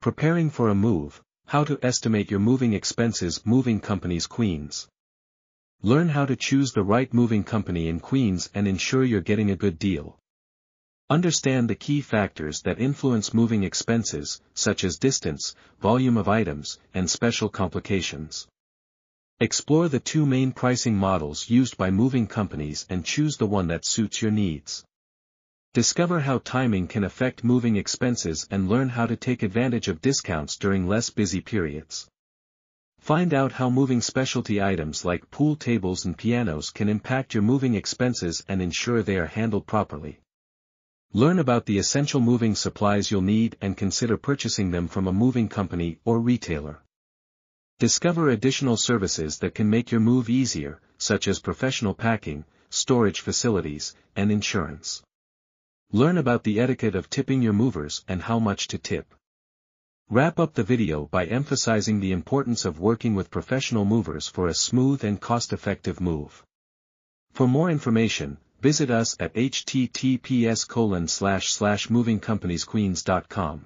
Preparing for a move, how to estimate your moving expenses Moving Companies Queens. Learn how to choose the right moving company in Queens and ensure you're getting a good deal. Understand the key factors that influence moving expenses, such as distance, volume of items, and special complications. Explore the two main pricing models used by moving companies and choose the one that suits your needs. Discover how timing can affect moving expenses and learn how to take advantage of discounts during less busy periods. Find out how moving specialty items like pool tables and pianos can impact your moving expenses and ensure they are handled properly. Learn about the essential moving supplies you'll need and consider purchasing them from a moving company or retailer. Discover additional services that can make your move easier, such as professional packing, storage facilities, and insurance. Learn about the etiquette of tipping your movers and how much to tip. Wrap up the video by emphasizing the importance of working with professional movers for a smooth and cost-effective move. For more information, Visit us at https movingcompaniesqueens.com.